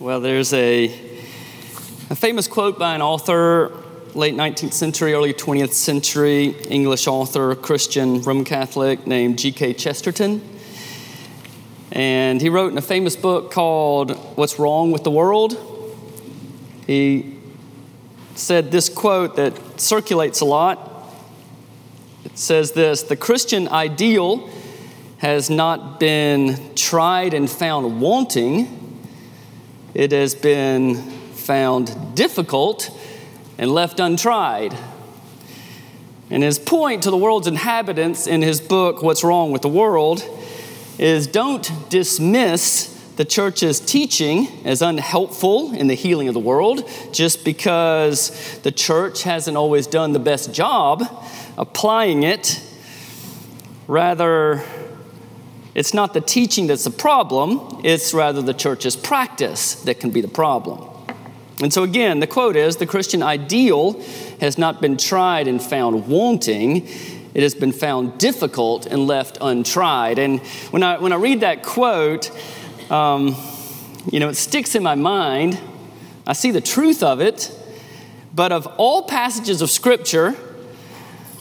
Well, there's a, a famous quote by an author, late 19th century, early 20th century, English author, Christian, Roman Catholic, named G.K. Chesterton. And he wrote in a famous book called What's Wrong with the World. He said this quote that circulates a lot. It says this The Christian ideal has not been tried and found wanting it has been found difficult and left untried. And his point to the world's inhabitants in his book, What's Wrong with the World, is don't dismiss the church's teaching as unhelpful in the healing of the world just because the church hasn't always done the best job applying it. Rather, it's not the teaching that's the problem, it's rather the church's practice that can be the problem. And so, again, the quote is the Christian ideal has not been tried and found wanting. It has been found difficult and left untried. And when I, when I read that quote, um, you know, it sticks in my mind. I see the truth of it. But of all passages of Scripture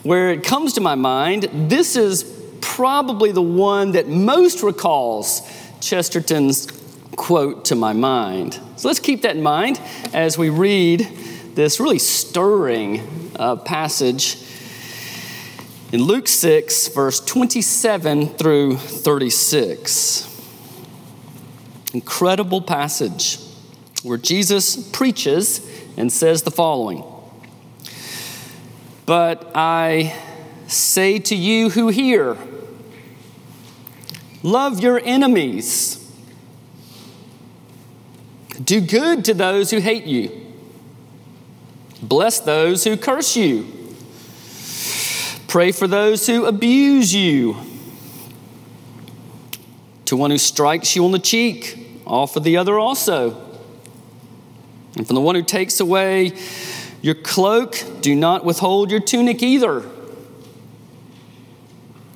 where it comes to my mind, this is probably the one that most recalls Chesterton's quote to my mind. So let's keep that in mind as we read this really stirring uh, passage in Luke 6, verse 27 through 36. Incredible passage where Jesus preaches and says the following But I say to you who hear, Love your enemies. Do good to those who hate you. Bless those who curse you. Pray for those who abuse you. To one who strikes you on the cheek, offer the other also. And from the one who takes away your cloak, do not withhold your tunic either.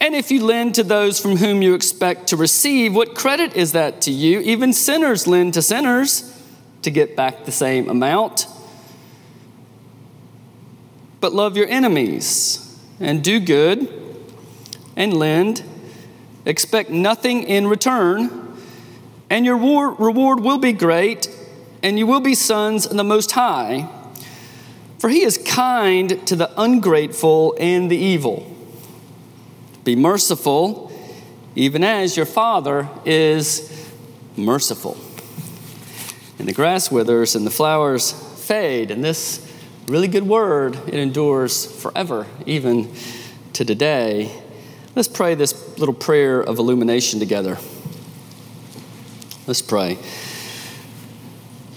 And if you lend to those from whom you expect to receive, what credit is that to you? Even sinners lend to sinners to get back the same amount. But love your enemies and do good and lend. Expect nothing in return, and your reward will be great, and you will be sons of the Most High. For he is kind to the ungrateful and the evil. Be merciful, even as your Father is merciful. And the grass withers and the flowers fade, and this really good word, it endures forever, even to today. Let's pray this little prayer of illumination together. Let's pray.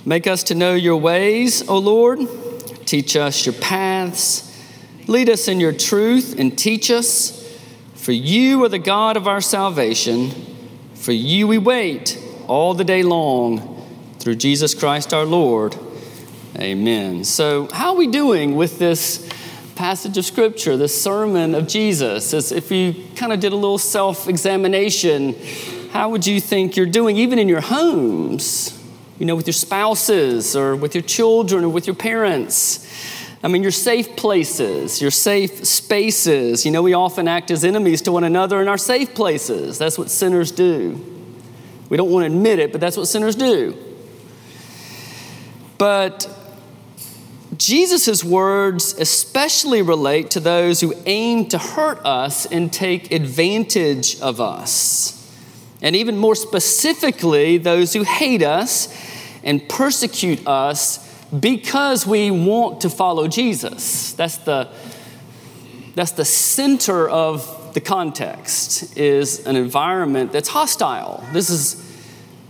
Make us to know your ways, O Lord. Teach us your paths. Lead us in your truth and teach us. For you are the God of our salvation. For you we wait all the day long through Jesus Christ our Lord. Amen. So, how are we doing with this passage of Scripture, this sermon of Jesus? As if you kind of did a little self examination, how would you think you're doing, even in your homes? You know, with your spouses or with your children or with your parents? I mean, your safe places, your safe spaces. You know, we often act as enemies to one another in our safe places. That's what sinners do. We don't want to admit it, but that's what sinners do. But Jesus' words especially relate to those who aim to hurt us and take advantage of us. And even more specifically, those who hate us and persecute us because we want to follow Jesus. That's the, that's the center of the context is an environment that's hostile. This is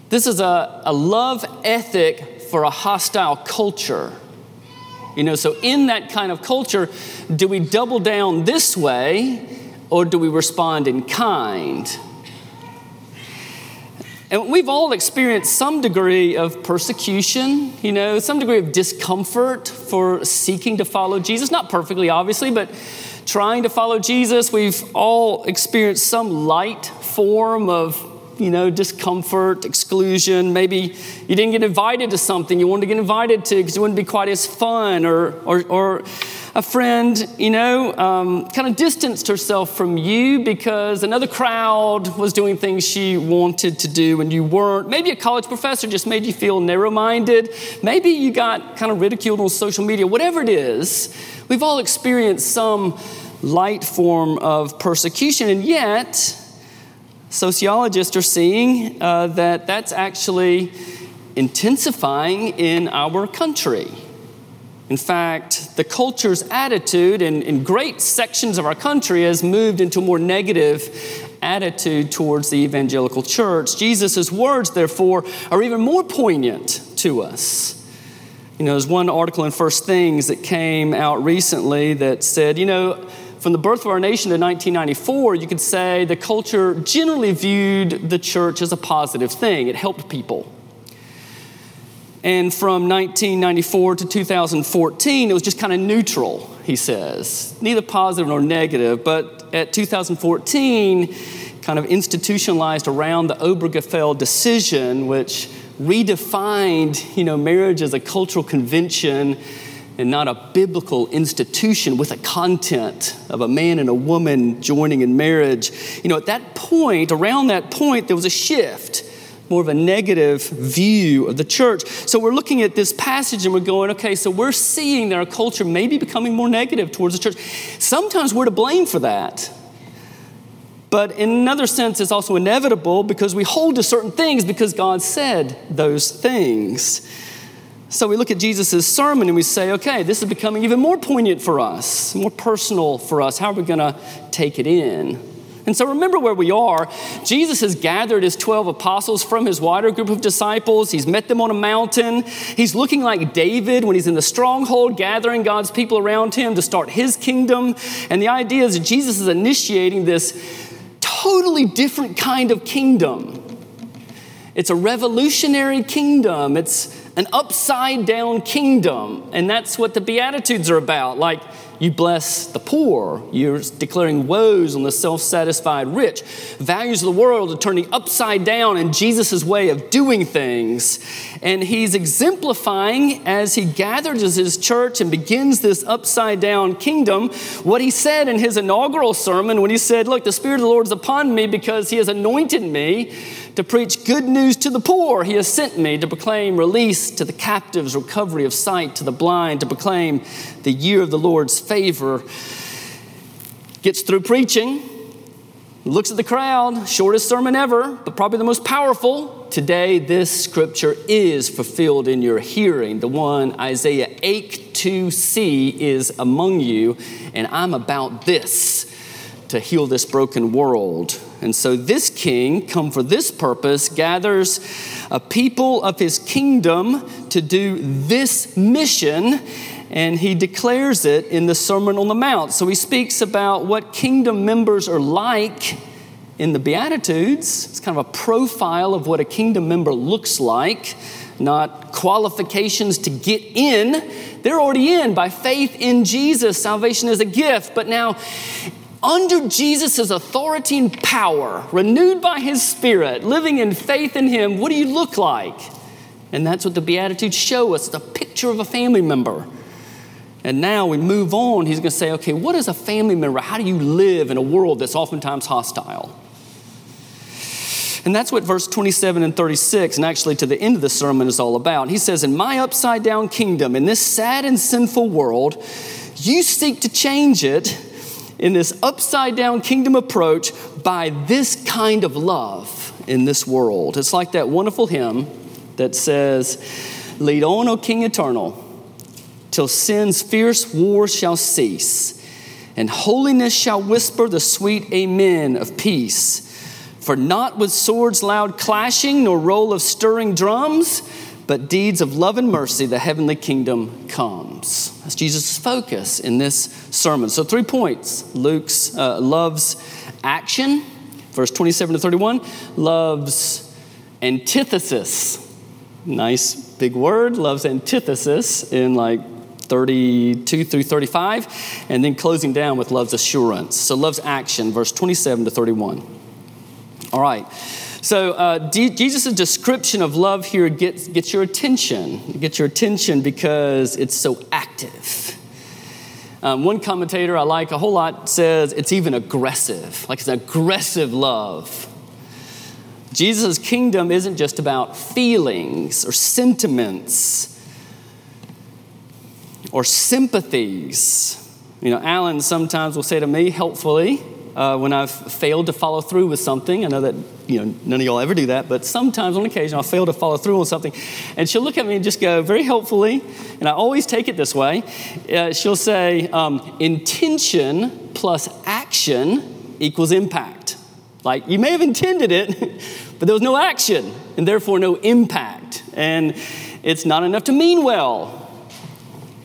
This is a, a love ethic for a hostile culture. You know, so in that kind of culture, do we double down this way or do we respond in kind? And we've all experienced some degree of persecution, you know, some degree of discomfort for seeking to follow Jesus. Not perfectly, obviously, but trying to follow Jesus. We've all experienced some light form of you know, discomfort, exclusion. Maybe you didn't get invited to something you wanted to get invited to because it wouldn't be quite as fun, or, or, or a friend, you know, um, kind of distanced herself from you because another crowd was doing things she wanted to do and you weren't. Maybe a college professor just made you feel narrow minded. Maybe you got kind of ridiculed on social media. Whatever it is, we've all experienced some light form of persecution, and yet, Sociologists are seeing uh, that that's actually intensifying in our country. In fact, the culture's attitude in, in great sections of our country has moved into a more negative attitude towards the evangelical church. Jesus' words, therefore, are even more poignant to us. You know, there's one article in First Things that came out recently that said, you know, from the birth of our nation to 1994, you could say the culture generally viewed the church as a positive thing. It helped people. And from 1994 to 2014, it was just kind of neutral, he says. Neither positive nor negative, but at 2014, kind of institutionalized around the Obergefell decision, which redefined, you know, marriage as a cultural convention and not a biblical institution with a content of a man and a woman joining in marriage. You know, at that point, around that point, there was a shift, more of a negative view of the church. So we're looking at this passage and we're going, okay, so we're seeing that our culture may be becoming more negative towards the church. Sometimes we're to blame for that. But in another sense, it's also inevitable because we hold to certain things because God said those things. So we look at Jesus' sermon and we say, okay, this is becoming even more poignant for us, more personal for us. How are we going to take it in? And so remember where we are. Jesus has gathered his 12 apostles from his wider group of disciples. He's met them on a mountain. He's looking like David when he's in the stronghold, gathering God's people around him to start his kingdom. And the idea is that Jesus is initiating this totally different kind of kingdom. It's a revolutionary kingdom. It's an upside down kingdom. And that's what the Beatitudes are about. Like, you bless the poor. You're declaring woes on the self satisfied rich. Values of the world are turning upside down in Jesus' way of doing things. And he's exemplifying as he gathers his church and begins this upside down kingdom what he said in his inaugural sermon when he said, Look, the Spirit of the Lord is upon me because he has anointed me to preach good news to the poor. He has sent me to proclaim release to the captives, recovery of sight to the blind, to proclaim the year of the Lord's favor. Gets through preaching, looks at the crowd, shortest sermon ever, but probably the most powerful. Today, this scripture is fulfilled in your hearing. The one Isaiah ached to see is among you, and I'm about this to heal this broken world. And so this king, come for this purpose, gathers a people of his kingdom to do this mission, and he declares it in the Sermon on the Mount. So he speaks about what kingdom members are like in the Beatitudes. It's kind of a profile of what a kingdom member looks like, not qualifications to get in. They're already in by faith in Jesus. Salvation is a gift, but now under Jesus' authority and power, renewed by his spirit, living in faith in him, what do you look like? And that's what the Beatitudes show us the picture of a family member. And now we move on. He's going to say, okay, what is a family member? How do you live in a world that's oftentimes hostile? And that's what verse 27 and 36, and actually to the end of the sermon, is all about. He says, In my upside down kingdom, in this sad and sinful world, you seek to change it in this upside down kingdom approach by this kind of love in this world. It's like that wonderful hymn that says, Lead on, O King eternal, till sin's fierce war shall cease, and holiness shall whisper the sweet amen of peace. For not with swords loud clashing, nor roll of stirring drums, but deeds of love and mercy, the heavenly kingdom comes. That's Jesus' focus in this sermon. So, three points Luke's uh, loves action, verse 27 to 31, loves antithesis. Nice big word, loves antithesis in like 32 through 35, and then closing down with love's assurance. So, love's action, verse 27 to 31. All right. So, uh, Jesus' description of love here gets, gets your attention. Gets your attention because it's so active. Um, one commentator I like a whole lot says it's even aggressive, like it's an aggressive love. Jesus' kingdom isn't just about feelings or sentiments or sympathies. You know, Alan sometimes will say to me helpfully uh, when I've failed to follow through with something. I know that you know none of y'all ever do that, but sometimes on occasion I'll fail to follow through on something, and she'll look at me and just go very helpfully, and I always take it this way. Uh, she'll say, um, "Intention plus action equals impact." Like you may have intended it, but there was no action, and therefore no impact, and it's not enough to mean well.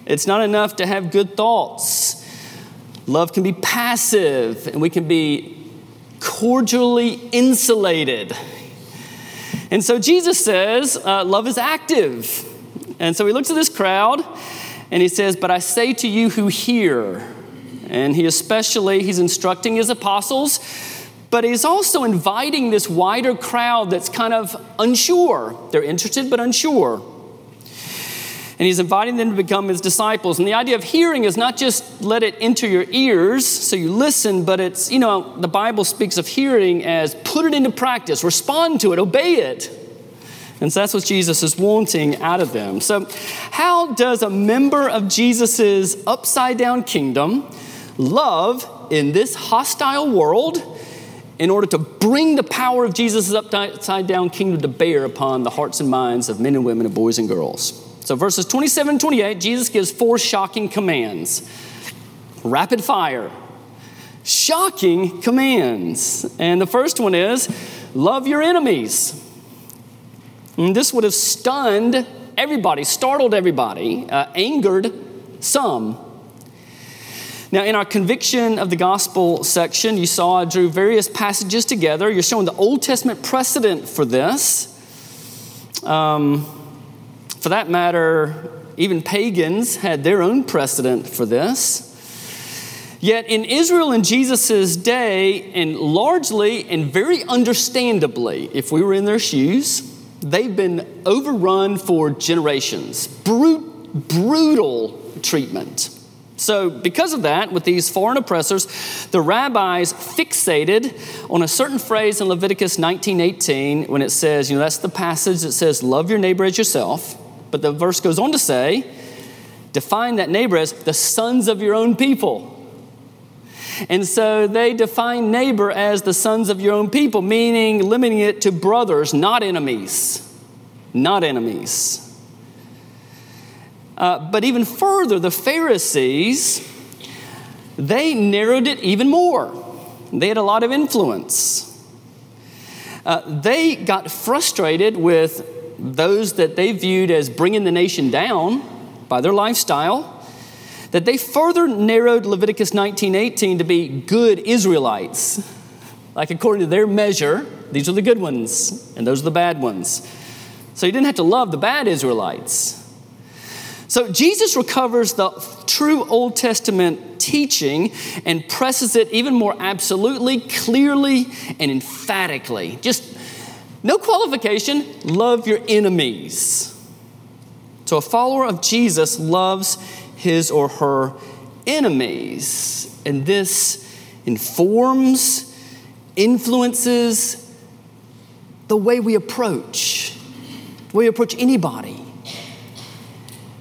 It's not enough to have good thoughts. Love can be passive, and we can be cordially insulated. And so Jesus says, uh, love is active. And so he looks at this crowd and he says, But I say to you who hear, and he especially, he's instructing his apostles, but he's also inviting this wider crowd that's kind of unsure. They're interested but unsure and he's inviting them to become his disciples. And the idea of hearing is not just let it enter your ears so you listen, but it's, you know, the Bible speaks of hearing as put it into practice, respond to it, obey it. And so that's what Jesus is wanting out of them. So, how does a member of Jesus' upside down kingdom love in this hostile world in order to bring the power of Jesus' upside down kingdom to bear upon the hearts and minds of men and women and boys and girls? So, verses 27 and 28, Jesus gives four shocking commands rapid fire. Shocking commands. And the first one is love your enemies. And this would have stunned everybody, startled everybody, uh, angered some. Now, in our conviction of the gospel section, you saw I drew various passages together. You're showing the Old Testament precedent for this. Um, for that matter, even pagans had their own precedent for this. Yet in Israel in Jesus' day, and largely and very understandably, if we were in their shoes, they've been overrun for generations. Brut- brutal treatment. So, because of that, with these foreign oppressors, the rabbis fixated on a certain phrase in Leviticus 19:18 when it says, you know, that's the passage that says, "Love your neighbor as yourself." But the verse goes on to say, define that neighbor as the sons of your own people. And so they define neighbor as the sons of your own people, meaning limiting it to brothers, not enemies. Not enemies. Uh, but even further, the Pharisees, they narrowed it even more. They had a lot of influence. Uh, they got frustrated with those that they viewed as bringing the nation down by their lifestyle, that they further narrowed Leviticus 19:18 to be good Israelites. Like according to their measure, these are the good ones and those are the bad ones. So you didn't have to love the bad Israelites. So Jesus recovers the true Old Testament teaching and presses it even more absolutely, clearly, and emphatically. Just no qualification, love your enemies. So a follower of Jesus loves his or her enemies. And this informs, influences the way we approach, the way we approach anybody.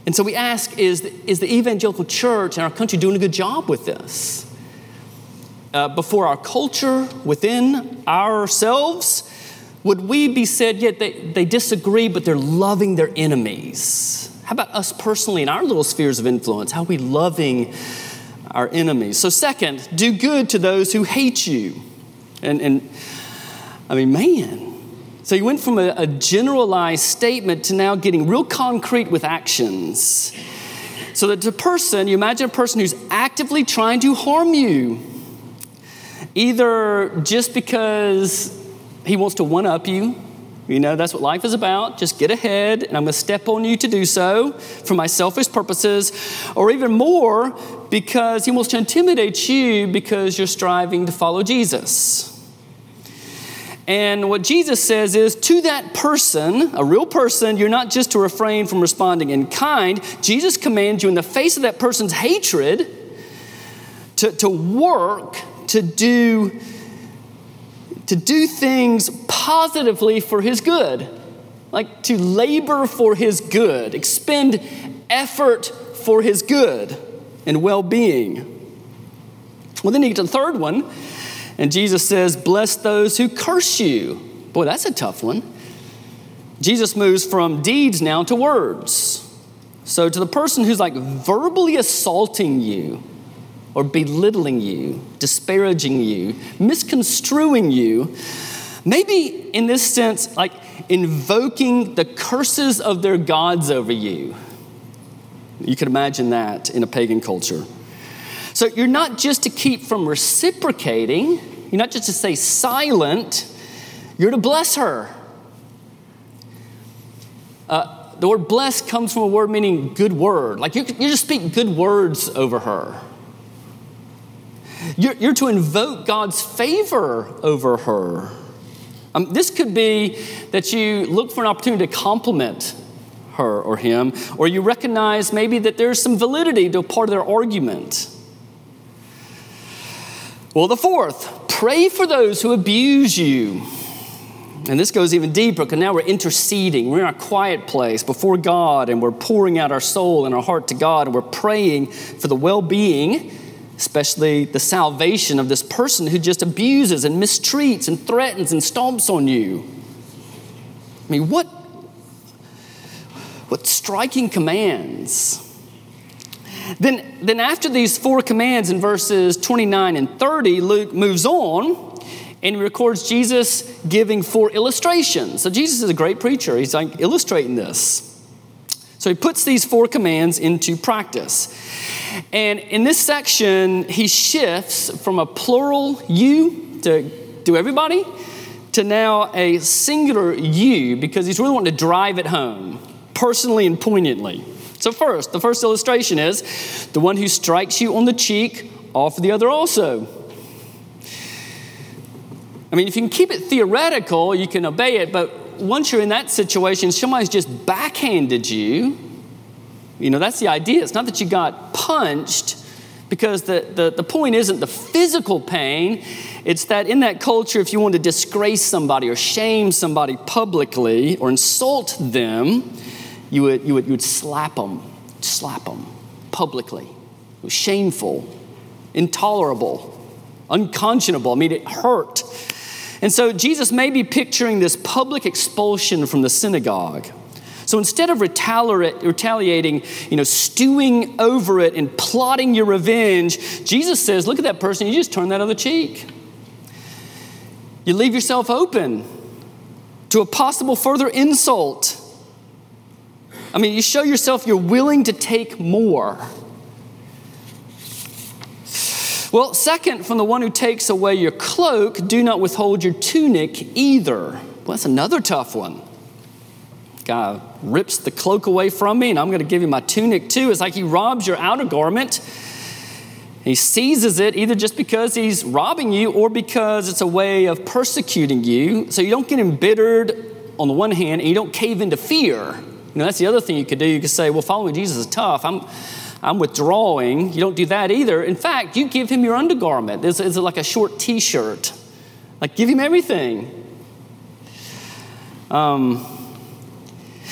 And so we ask is the, is the evangelical church in our country doing a good job with this? Uh, before our culture, within ourselves, would we be said, yet they, they disagree, but they're loving their enemies? How about us personally in our little spheres of influence? How are we loving our enemies? So, second, do good to those who hate you. And, and I mean, man. So you went from a, a generalized statement to now getting real concrete with actions. So that the person, you imagine a person who's actively trying to harm you, either just because he wants to one up you, you know, that's what life is about. Just get ahead, and I'm going to step on you to do so for my selfish purposes, or even more, because he wants to intimidate you because you're striving to follow Jesus. And what Jesus says is to that person, a real person, you're not just to refrain from responding in kind. Jesus commands you in the face of that person's hatred to, to work to do to do things positively for his good, like to labor for his good, expend effort for his good and well being. Well, then you get to the third one, and Jesus says, Bless those who curse you. Boy, that's a tough one. Jesus moves from deeds now to words. So, to the person who's like verbally assaulting you, or belittling you, disparaging you, misconstruing you, maybe in this sense, like invoking the curses of their gods over you. You could imagine that in a pagan culture. So you're not just to keep from reciprocating, you're not just to stay silent, you're to bless her. Uh, the word bless comes from a word meaning good word. Like you, you just speak good words over her. You're, you're to invoke God's favor over her. Um, this could be that you look for an opportunity to compliment her or him, or you recognize maybe that there's some validity to part of their argument. Well, the fourth, pray for those who abuse you. And this goes even deeper because now we're interceding. We're in a quiet place before God and we're pouring out our soul and our heart to God and we're praying for the well being especially the salvation of this person who just abuses and mistreats and threatens and stomps on you. I mean, what, what striking commands. Then, then, after these four commands in verses 29 and 30, Luke moves on and records Jesus giving four illustrations. So, Jesus is a great preacher. He's like illustrating this. So, he puts these four commands into practice. And in this section, he shifts from a plural you to do everybody to now a singular you because he's really wanting to drive it home personally and poignantly. So, first, the first illustration is the one who strikes you on the cheek, offer the other also. I mean, if you can keep it theoretical, you can obey it, but once you're in that situation, somebody's just backhanded you, you know, that's the idea. It's not that you got punched, because the, the, the point isn't the physical pain. It's that in that culture, if you want to disgrace somebody or shame somebody publicly or insult them, you would, you would, you would slap them, slap them publicly. It was shameful, intolerable, unconscionable. I mean, it hurt. And so Jesus may be picturing this public expulsion from the synagogue. So instead of retaliating, you know, stewing over it and plotting your revenge, Jesus says, look at that person, you just turn that other cheek. You leave yourself open to a possible further insult. I mean, you show yourself you're willing to take more. Well, second, from the one who takes away your cloak, do not withhold your tunic either. Well, that's another tough one guy rips the cloak away from me and I'm going to give you my tunic too. It's like he robs your outer garment. He seizes it either just because he's robbing you or because it's a way of persecuting you. So you don't get embittered on the one hand and you don't cave into fear. You know, that's the other thing you could do. You could say, well, following Jesus is tough. I'm, I'm withdrawing. You don't do that either. In fact, you give him your undergarment. It's, like a short t shirt. Like, give him everything. Um,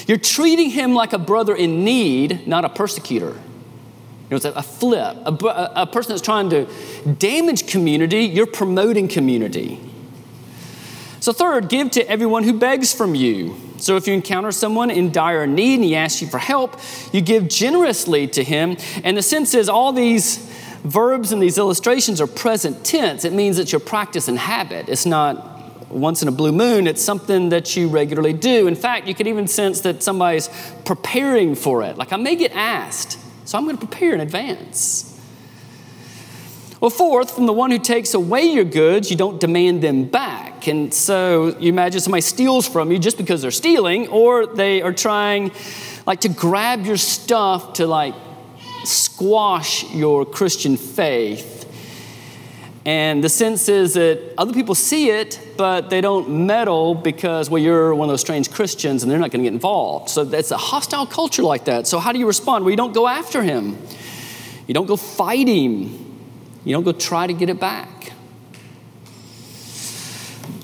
you're treating him like a brother in need, not a persecutor. You know, it's a, flip. A, a person that's trying to damage community, you're promoting community. So, third, give to everyone who begs from you. So, if you encounter someone in dire need and he asks you for help, you give generously to him. And the sense is, all these verbs and these illustrations are present tense. It means it's your practice and habit. It's not once in a blue moon, it's something that you regularly do. In fact, you could even sense that somebody's preparing for it. Like, I may get asked, so I'm going to prepare in advance. Well, fourth, from the one who takes away your goods, you don't demand them back. And so you imagine somebody steals from you just because they're stealing, or they are trying like to grab your stuff to like squash your Christian faith. And the sense is that other people see it, but they don't meddle because, well, you're one of those strange Christians and they're not going to get involved. So that's a hostile culture like that. So, how do you respond? Well, you don't go after him, you don't go fight him, you don't go try to get it back.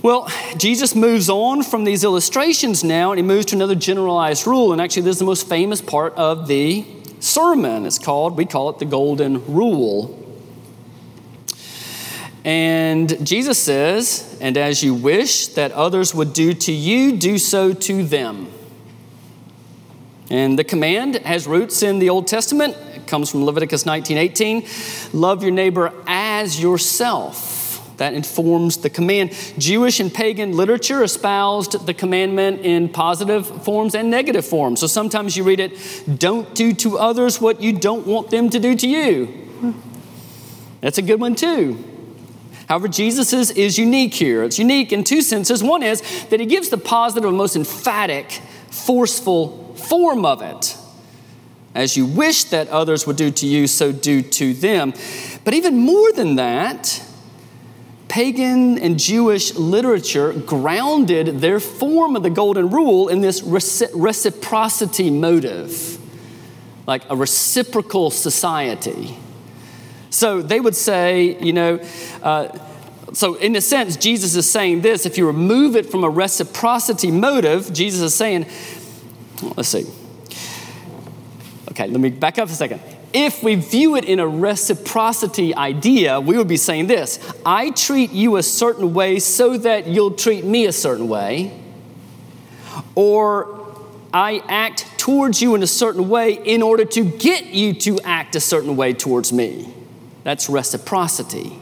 Well, Jesus moves on from these illustrations now and he moves to another generalized rule. And actually, this is the most famous part of the sermon. It's called, we call it the Golden Rule. And Jesus says, And as you wish that others would do to you, do so to them. And the command has roots in the Old Testament. Comes from Leviticus 19:18. Love your neighbor as yourself. That informs the command. Jewish and pagan literature espoused the commandment in positive forms and negative forms. So sometimes you read it, don't do to others what you don't want them to do to you. That's a good one too. However, Jesus is, is unique here. It's unique in two senses. One is that he gives the positive, most emphatic, forceful form of it. As you wish that others would do to you, so do to them. But even more than that, pagan and Jewish literature grounded their form of the golden rule in this reciprocity motive, like a reciprocal society. So they would say, you know, uh, so in a sense, Jesus is saying this if you remove it from a reciprocity motive, Jesus is saying, let's see. Okay, let me back up a second. If we view it in a reciprocity idea, we would be saying this I treat you a certain way so that you'll treat me a certain way. Or I act towards you in a certain way in order to get you to act a certain way towards me. That's reciprocity.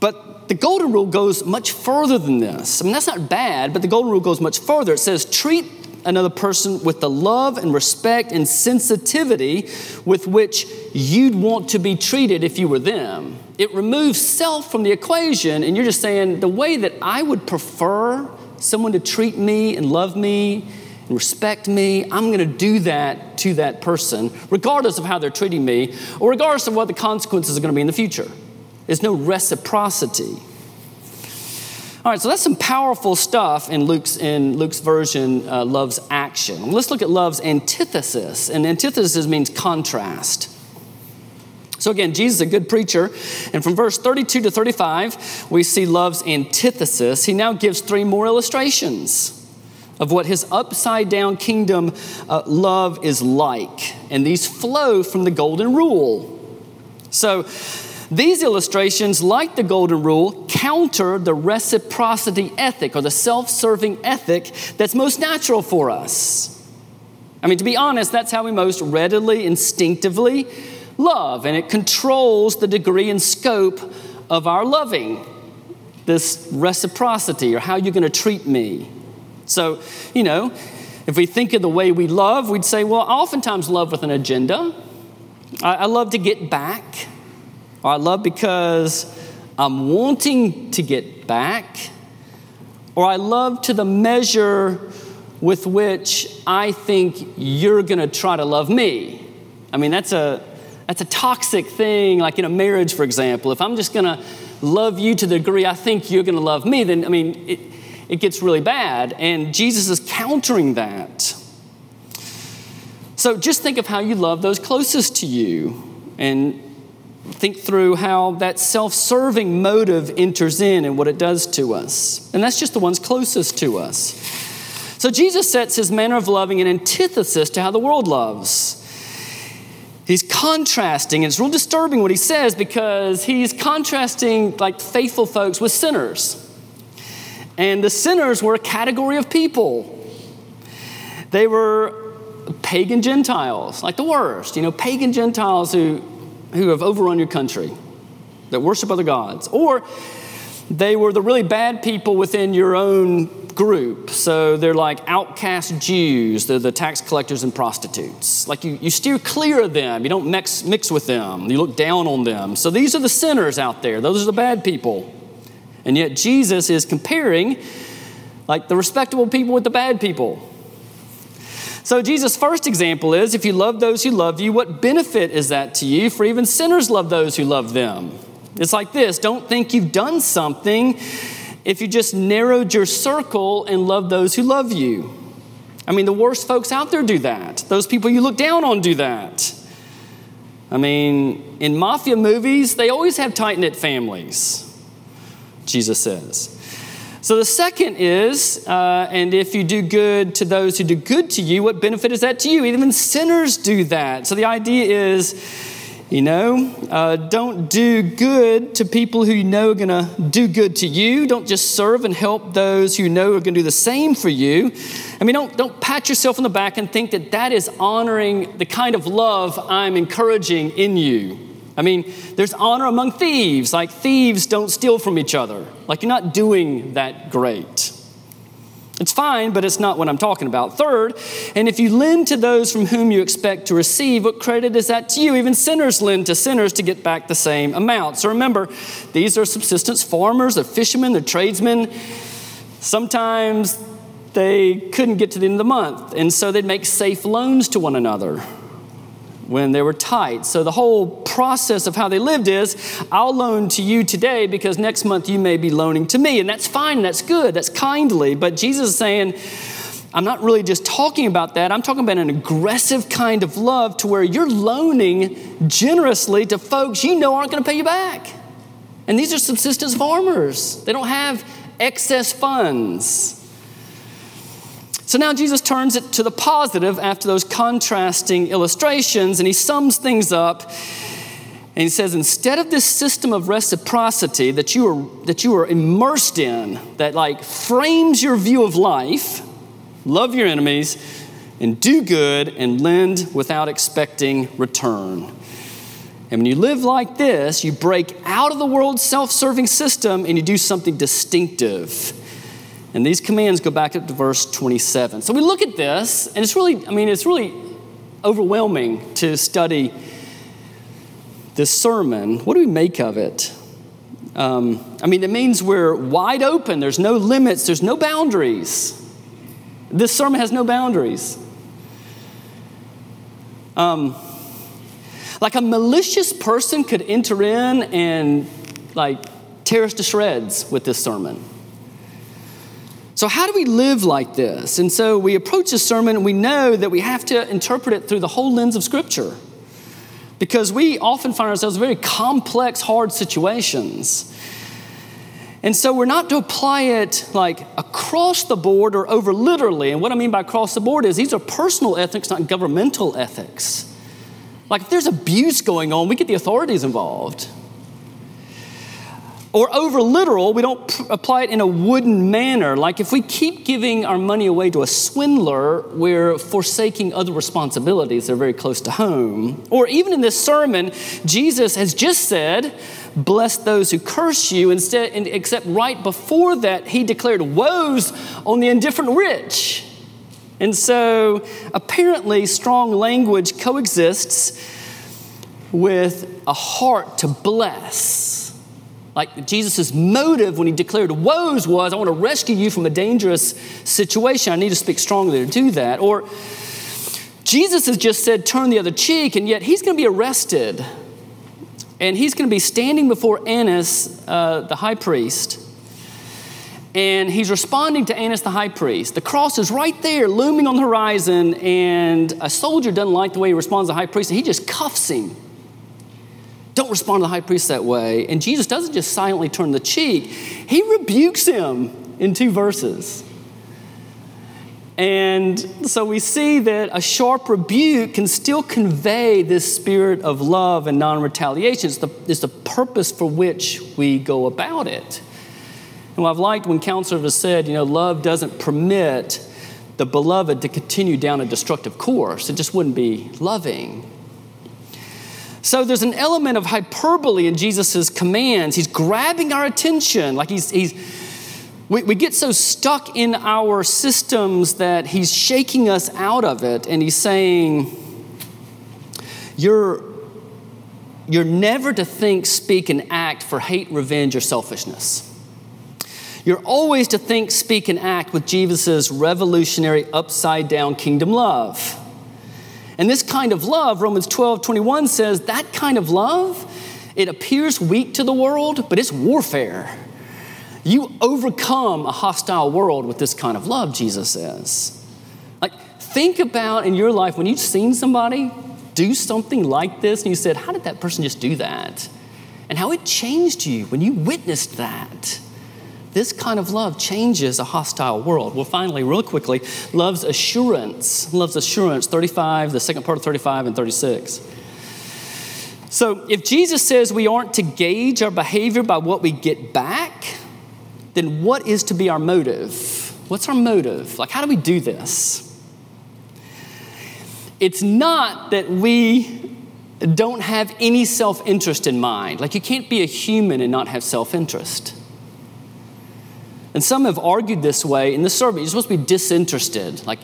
But the golden rule goes much further than this. I mean, that's not bad, but the golden rule goes much further. It says, treat another person with the love and respect and sensitivity with which you'd want to be treated if you were them. It removes self from the equation, and you're just saying the way that I would prefer someone to treat me and love me and respect me, I'm going to do that to that person, regardless of how they're treating me, or regardless of what the consequences are going to be in the future. There's no reciprocity. All right, so that's some powerful stuff in Luke's, in Luke's version, uh, love's action. Let's look at love's antithesis. And antithesis means contrast. So again, Jesus is a good preacher. And from verse 32 to 35, we see love's antithesis. He now gives three more illustrations of what his upside down kingdom uh, love is like. And these flow from the golden rule. So, these illustrations, like the golden rule, counter the reciprocity ethic or the self serving ethic that's most natural for us. I mean, to be honest, that's how we most readily, instinctively love, and it controls the degree and scope of our loving. This reciprocity, or how you're going to treat me. So, you know, if we think of the way we love, we'd say, well, I oftentimes love with an agenda. I, I love to get back, I love because I'm wanting to get back, or I love to the measure with which I think you're going to try to love me. I mean, that's a that's a toxic thing, like in a marriage, for example. If I'm just going to love you to the degree I think you're going to love me, then I mean, it, it gets really bad. And Jesus is countering that. So just think of how you love those closest to you and think through how that self serving motive enters in and what it does to us. And that's just the ones closest to us. So Jesus sets his manner of loving an antithesis to how the world loves. He's contrasting, and it's real disturbing what he says because he's contrasting like faithful folks with sinners. And the sinners were a category of people. They were pagan Gentiles, like the worst, you know, pagan Gentiles who, who have overrun your country, that worship other gods. Or they were the really bad people within your own group. So they're like outcast Jews, they're the tax collectors and prostitutes. Like you, you steer clear of them, you don't mix, mix with them, you look down on them. So these are the sinners out there, those are the bad people. And yet Jesus is comparing like the respectable people with the bad people. So, Jesus' first example is if you love those who love you, what benefit is that to you? For even sinners love those who love them. It's like this don't think you've done something if you just narrowed your circle and love those who love you. I mean, the worst folks out there do that. Those people you look down on do that. I mean, in mafia movies, they always have tight knit families, Jesus says. So the second is, uh, and if you do good to those who do good to you, what benefit is that to you? Even sinners do that. So the idea is, you know, uh, don't do good to people who you know are going to do good to you. Don't just serve and help those who you know are going to do the same for you. I mean, don't, don't pat yourself on the back and think that that is honoring the kind of love I'm encouraging in you. I mean, there's honor among thieves. Like, thieves don't steal from each other. Like, you're not doing that great. It's fine, but it's not what I'm talking about. Third, and if you lend to those from whom you expect to receive, what credit is that to you? Even sinners lend to sinners to get back the same amount. So remember, these are subsistence farmers, they're fishermen, they're tradesmen. Sometimes they couldn't get to the end of the month, and so they'd make safe loans to one another when they were tight. So the whole process of how they lived is I'll loan to you today because next month you may be loaning to me. And that's fine, that's good, that's kindly. But Jesus is saying, I'm not really just talking about that. I'm talking about an aggressive kind of love to where you're loaning generously to folks you know aren't going to pay you back. And these are subsistence farmers, they don't have excess funds. So now Jesus turns it to the positive after those contrasting illustrations, and he sums things up. And he says, instead of this system of reciprocity that you are, that you are immersed in, that like frames your view of life, love your enemies, and do good and lend without expecting return. And when you live like this, you break out of the world's self serving system and you do something distinctive. And these commands go back up to verse 27. So we look at this, and it's really, I mean, it's really overwhelming to study this sermon. What do we make of it? Um, I mean, it means we're wide open, there's no limits, there's no boundaries. This sermon has no boundaries. Um, like a malicious person could enter in and like tear us to shreds with this sermon. So, how do we live like this? And so we approach this sermon and we know that we have to interpret it through the whole lens of Scripture. Because we often find ourselves in very complex, hard situations. And so we're not to apply it like across the board or over literally. And what I mean by across the board is these are personal ethics, not governmental ethics. Like if there's abuse going on, we get the authorities involved. Or over literal, we don't p- apply it in a wooden manner. Like if we keep giving our money away to a swindler, we're forsaking other responsibilities that are very close to home. Or even in this sermon, Jesus has just said, Bless those who curse you, instead, except right before that, he declared woes on the indifferent rich. And so apparently, strong language coexists with a heart to bless. Like Jesus' motive when he declared woes was, I want to rescue you from a dangerous situation. I need to speak strongly to do that. Or Jesus has just said, turn the other cheek, and yet he's going to be arrested. And he's going to be standing before Annas, uh, the high priest. And he's responding to Annas the high priest. The cross is right there, looming on the horizon, and a soldier doesn't like the way he responds to the high priest, and he just cuffs him don't respond to the high priest that way. And Jesus doesn't just silently turn the cheek, he rebukes him in two verses. And so we see that a sharp rebuke can still convey this spirit of love and non retaliation. It's the, it's the purpose for which we go about it. And I've liked when counselors have said, you know, love doesn't permit the beloved to continue down a destructive course, it just wouldn't be loving. So there's an element of hyperbole in Jesus' commands. He's grabbing our attention. Like he's, he's we, we get so stuck in our systems that he's shaking us out of it and he's saying, You're, you're never to think, speak, and act for hate, revenge, or selfishness. You're always to think, speak, and act with Jesus' revolutionary upside down kingdom love. And this kind of love, Romans 12 21 says, that kind of love, it appears weak to the world, but it's warfare. You overcome a hostile world with this kind of love, Jesus says. Like, think about in your life when you've seen somebody do something like this and you said, How did that person just do that? And how it changed you when you witnessed that. This kind of love changes a hostile world. Well, finally, real quickly, love's assurance. Love's assurance, 35, the second part of 35 and 36. So, if Jesus says we aren't to gauge our behavior by what we get back, then what is to be our motive? What's our motive? Like, how do we do this? It's not that we don't have any self interest in mind. Like, you can't be a human and not have self interest. And some have argued this way in the survey, you're supposed to be disinterested, like,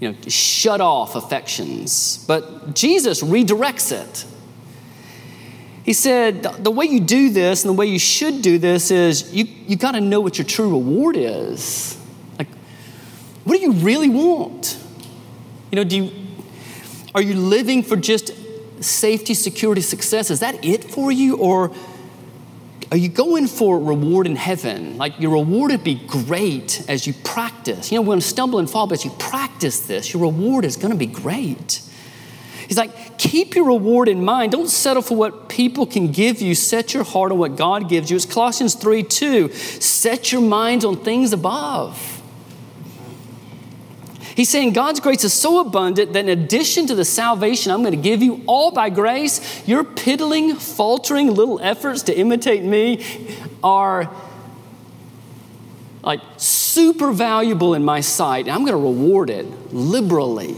you know, shut off affections. But Jesus redirects it. He said, the way you do this and the way you should do this is you, you got to know what your true reward is. Like, what do you really want? You know, do you, are you living for just safety, security, success? Is that it for you? Or are you going for reward in heaven? Like your reward would be great as you practice. You know, we're going to stumble and fall, but as you practice this, your reward is going to be great. He's like, keep your reward in mind. Don't settle for what people can give you. Set your heart on what God gives you. It's Colossians 3 2. Set your minds on things above. He's saying God's grace is so abundant that in addition to the salvation I'm going to give you, all by grace, your piddling, faltering little efforts to imitate me are like super valuable in my sight. And I'm going to reward it liberally.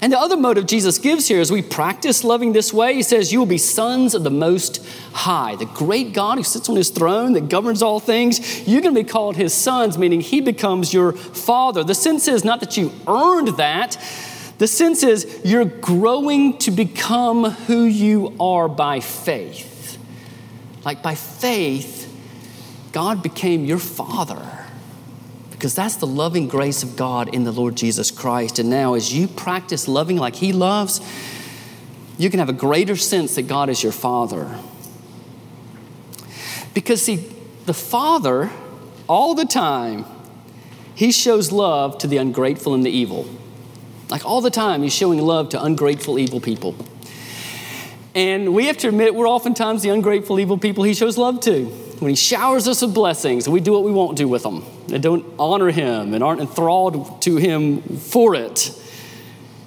And the other motive Jesus gives here as we practice loving this way, he says, You will be sons of the Most High, the great God who sits on his throne that governs all things. You're going to be called his sons, meaning he becomes your father. The sense is not that you earned that, the sense is you're growing to become who you are by faith. Like by faith, God became your father because that's the loving grace of God in the Lord Jesus Christ. And now, as you practice loving like He loves, you can have a greater sense that God is your Father. Because, see, the Father, all the time, He shows love to the ungrateful and the evil. Like all the time, He's showing love to ungrateful, evil people. And we have to admit, we're oftentimes the ungrateful, evil people He shows love to when He showers us with blessings, we do what we won't do with them and don't honor Him and aren't enthralled to Him for it.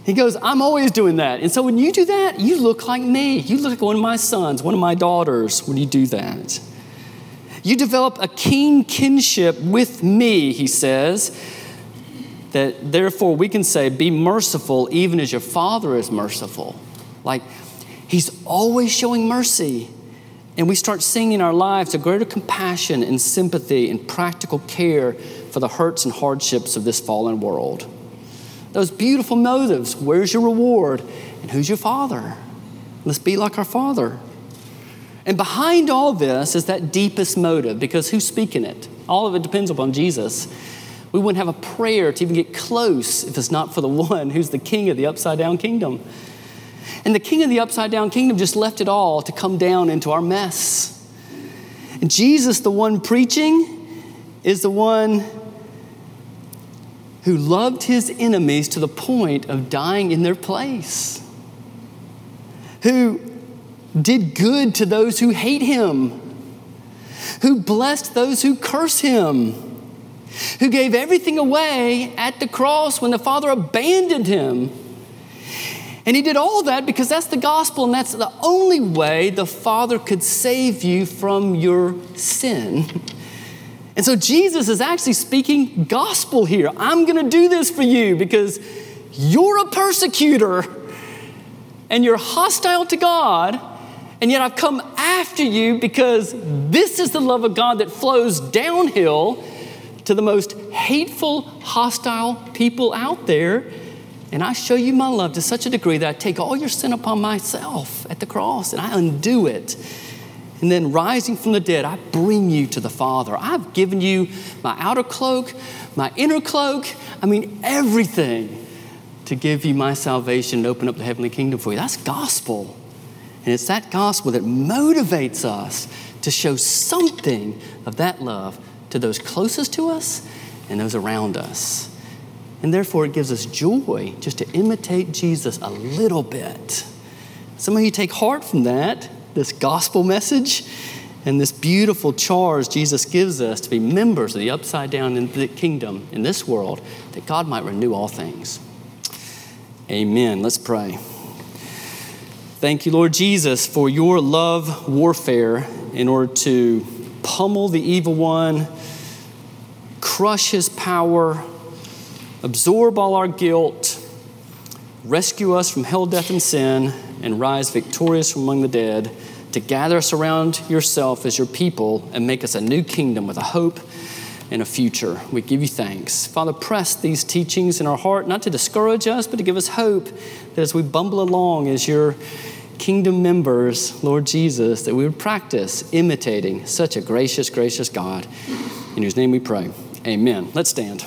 He goes, I'm always doing that. And so when you do that, you look like me. You look like one of my sons, one of my daughters when you do that. You develop a keen kinship with me, he says, that therefore we can say, Be merciful even as your Father is merciful. Like, He's always showing mercy and we start seeing in our lives a greater compassion and sympathy and practical care for the hurts and hardships of this fallen world. Those beautiful motives where's your reward? And who's your father? Let's be like our father. And behind all this is that deepest motive because who's speaking it? All of it depends upon Jesus. We wouldn't have a prayer to even get close if it's not for the one who's the king of the upside down kingdom. And the king of the upside down kingdom just left it all to come down into our mess. And Jesus, the one preaching, is the one who loved his enemies to the point of dying in their place, who did good to those who hate him, who blessed those who curse him, who gave everything away at the cross when the Father abandoned him and he did all that because that's the gospel, and that's the only way the Father could save you from your sin. And so Jesus is actually speaking gospel here. I'm going to do this for you because you're a persecutor. and you're hostile to God, and yet I've come after you because this is the love of God that flows downhill to the most hateful, hostile people out there. And I show you my love to such a degree that I take all your sin upon myself at the cross and I undo it. And then rising from the dead, I bring you to the Father. I've given you my outer cloak, my inner cloak, I mean, everything to give you my salvation and open up the heavenly kingdom for you. That's gospel. And it's that gospel that motivates us to show something of that love to those closest to us and those around us. And therefore, it gives us joy just to imitate Jesus a little bit. Some of you take heart from that, this gospel message, and this beautiful charge Jesus gives us to be members of the upside down kingdom in this world, that God might renew all things. Amen. Let's pray. Thank you, Lord Jesus, for your love warfare in order to pummel the evil one, crush his power, absorb all our guilt, rescue us from hell, death, and sin, and rise victorious from among the dead, to gather us around yourself as your people and make us a new kingdom with a hope and a future. We give you thanks. Father, press these teachings in our heart, not to discourage us, but to give us hope that as we bumble along as your kingdom members, Lord Jesus, that we would practice imitating such a gracious, gracious God. In whose name we pray. Amen. Let's stand.